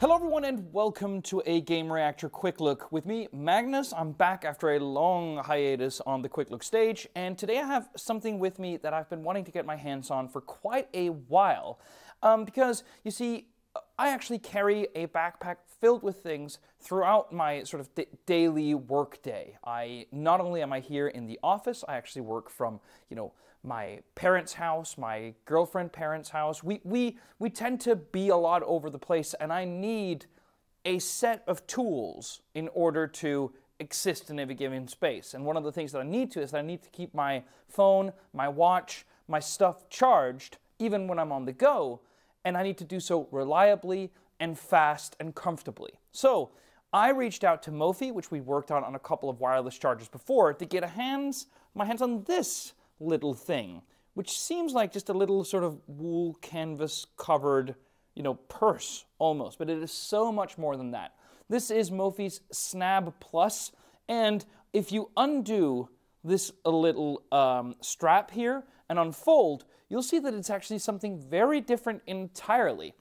Hello, everyone, and welcome to a Gamereactor Quick Look. With me, Magnus. I'm back after a long hiatus on the Quick Look stage, and today I have something with me that I've been wanting to get my hands on for quite a while. Um, because, you see, I actually carry a backpack filled with things throughout my sort of d- daily work day. I not only am I here in the office, I actually work from, you know, my parents' house, my girlfriend parents' house. We we we tend to be a lot over the place and I need a set of tools in order to exist in a given space. And one of the things that I need to is that I need to keep my phone, my watch, my stuff charged even when I'm on the go, and I need to do so reliably and fast and comfortably. So, I reached out to Mophie, which we worked on on a couple of wireless chargers before, to get a hands my hands on this little thing, which seems like just a little sort of wool canvas covered, you know, purse almost, but it is so much more than that. This is Mophie's Snap Plus, and if you undo this little um, strap here and unfold, you'll see that it's actually something very different entirely.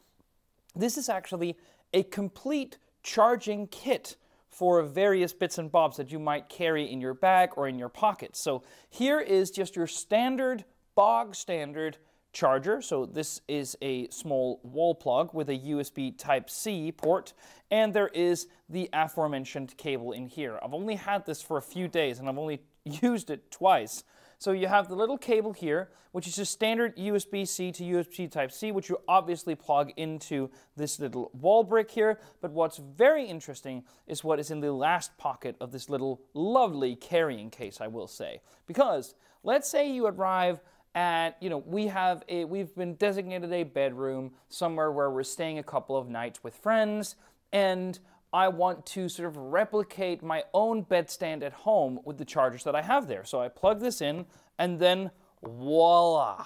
This is actually a complete charging kit for various bits and bobs that you might carry in your bag or in your pocket. So here is just your standard, bog standard charger. So this is a small wall plug with a USB Type-C port, and there is the aforementioned cable in here. I've only had this for a few days, and I've only used it twice. So you have the little cable here, which is just standard USB-C to USB Type-C, which you obviously plug into this little wall brick here. But what's very interesting is what is in the last pocket of this little lovely carrying case, I will say. Because let's say you arrive at, you know, we have a, we've been designated a bedroom somewhere where we're staying a couple of nights with friends, and I want to sort of replicate my own bedstand at home with the chargers that I have there. So I plug this in and then voila.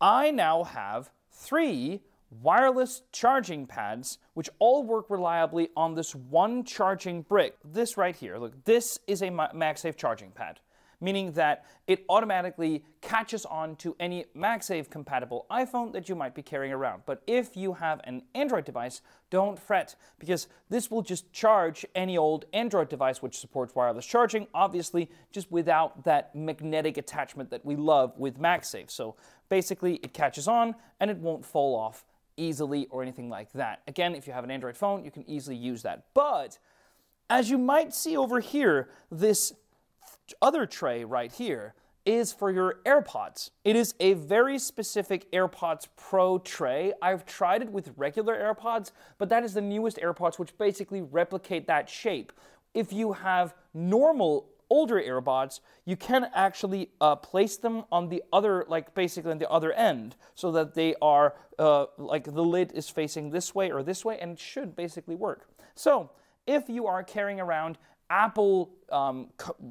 I now have three wireless charging pads which all work reliably on this one charging brick. This right here, look, this is a MagSafe charging pad meaning that it automatically catches on to any MagSafe compatible iPhone that you might be carrying around. But if you have an Android device, don't fret, because this will just charge any old Android device which supports wireless charging, obviously, just without that magnetic attachment that we love with MagSafe. So basically, it catches on and it won't fall off easily or anything like that. Again, if you have an Android phone, you can easily use that. But as you might see over here, this other tray right here is for your AirPods. It is a very specific AirPods Pro tray. I've tried it with regular AirPods, but that is the newest AirPods, which basically replicate that shape. If you have normal older AirPods, you can actually uh, place them on the other, like basically on the other end, so that they are uh, like the lid is facing this way or this way, and it should basically work. So if you are carrying around Apple um,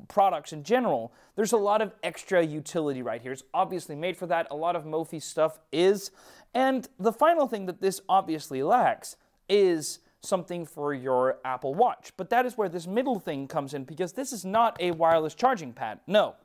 products in general, there's a lot of extra utility right here. It's obviously made for that. A lot of Mophie stuff is. And the final thing that this obviously lacks is something for your Apple Watch. But that is where this middle thing comes in because this is not a wireless charging pad. No.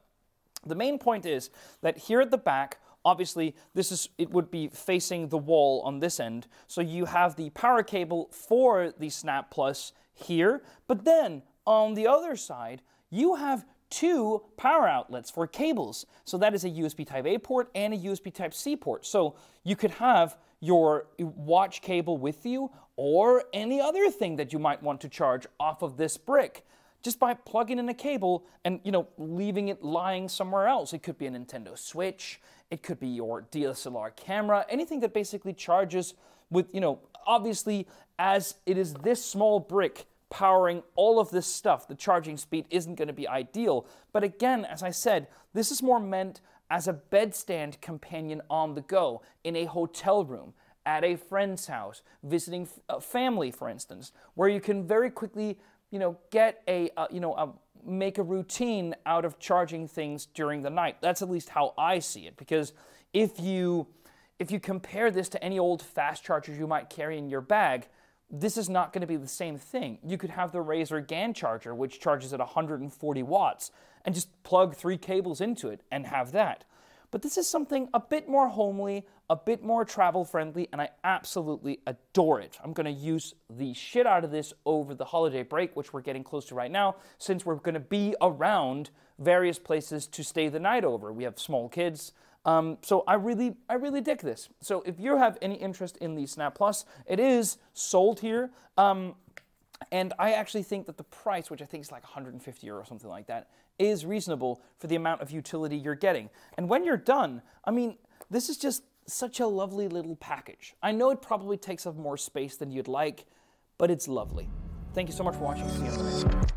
The main point is that here at the back, obviously this is it would be facing the wall on this end. So you have the power cable for the Snap Plus here, but then on the other side, you have two power outlets for cables. So that is a USB Type A port and a USB Type C port. So you could have your watch cable with you or any other thing that you might want to charge off of this brick just by plugging in a cable and you know leaving it lying somewhere else. It could be a Nintendo Switch, it could be your DSLR camera, anything that basically charges with, you know, obviously as it is this small brick powering all of this stuff, the charging speed isn't going to be ideal. But again, as I said, this is more meant as a bedstand companion on the go in a hotel room, at a friend's house, visiting a family, for instance, where you can very quickly, you know, get a, uh, you know, a, make a routine out of charging things during the night. That's at least how I see it. Because if you if you compare this to any old fast chargers you might carry in your bag, this is not going to be the same thing. You could have the Razer GAN charger, which charges at 140 watts, and just plug three cables into it and have that. but this is something a bit more homely, a bit more travel friendly, and I absolutely adore it. I'm gonna use the shit out of this over the holiday break, which we're getting close to right now, since we're gonna be around various places to stay the night over. We have small kids. Um, so I really, I really dig this. So if you have any interest in the Snap Plus, it is sold here. Um, and I actually think that the price, which I think is like 150 or something like that, is reasonable for the amount of utility you're getting. And when you're done, I mean, this is just such a lovely little package. I know it probably takes up more space than you'd like, but it's lovely. Thank you so much for watching. See you next time.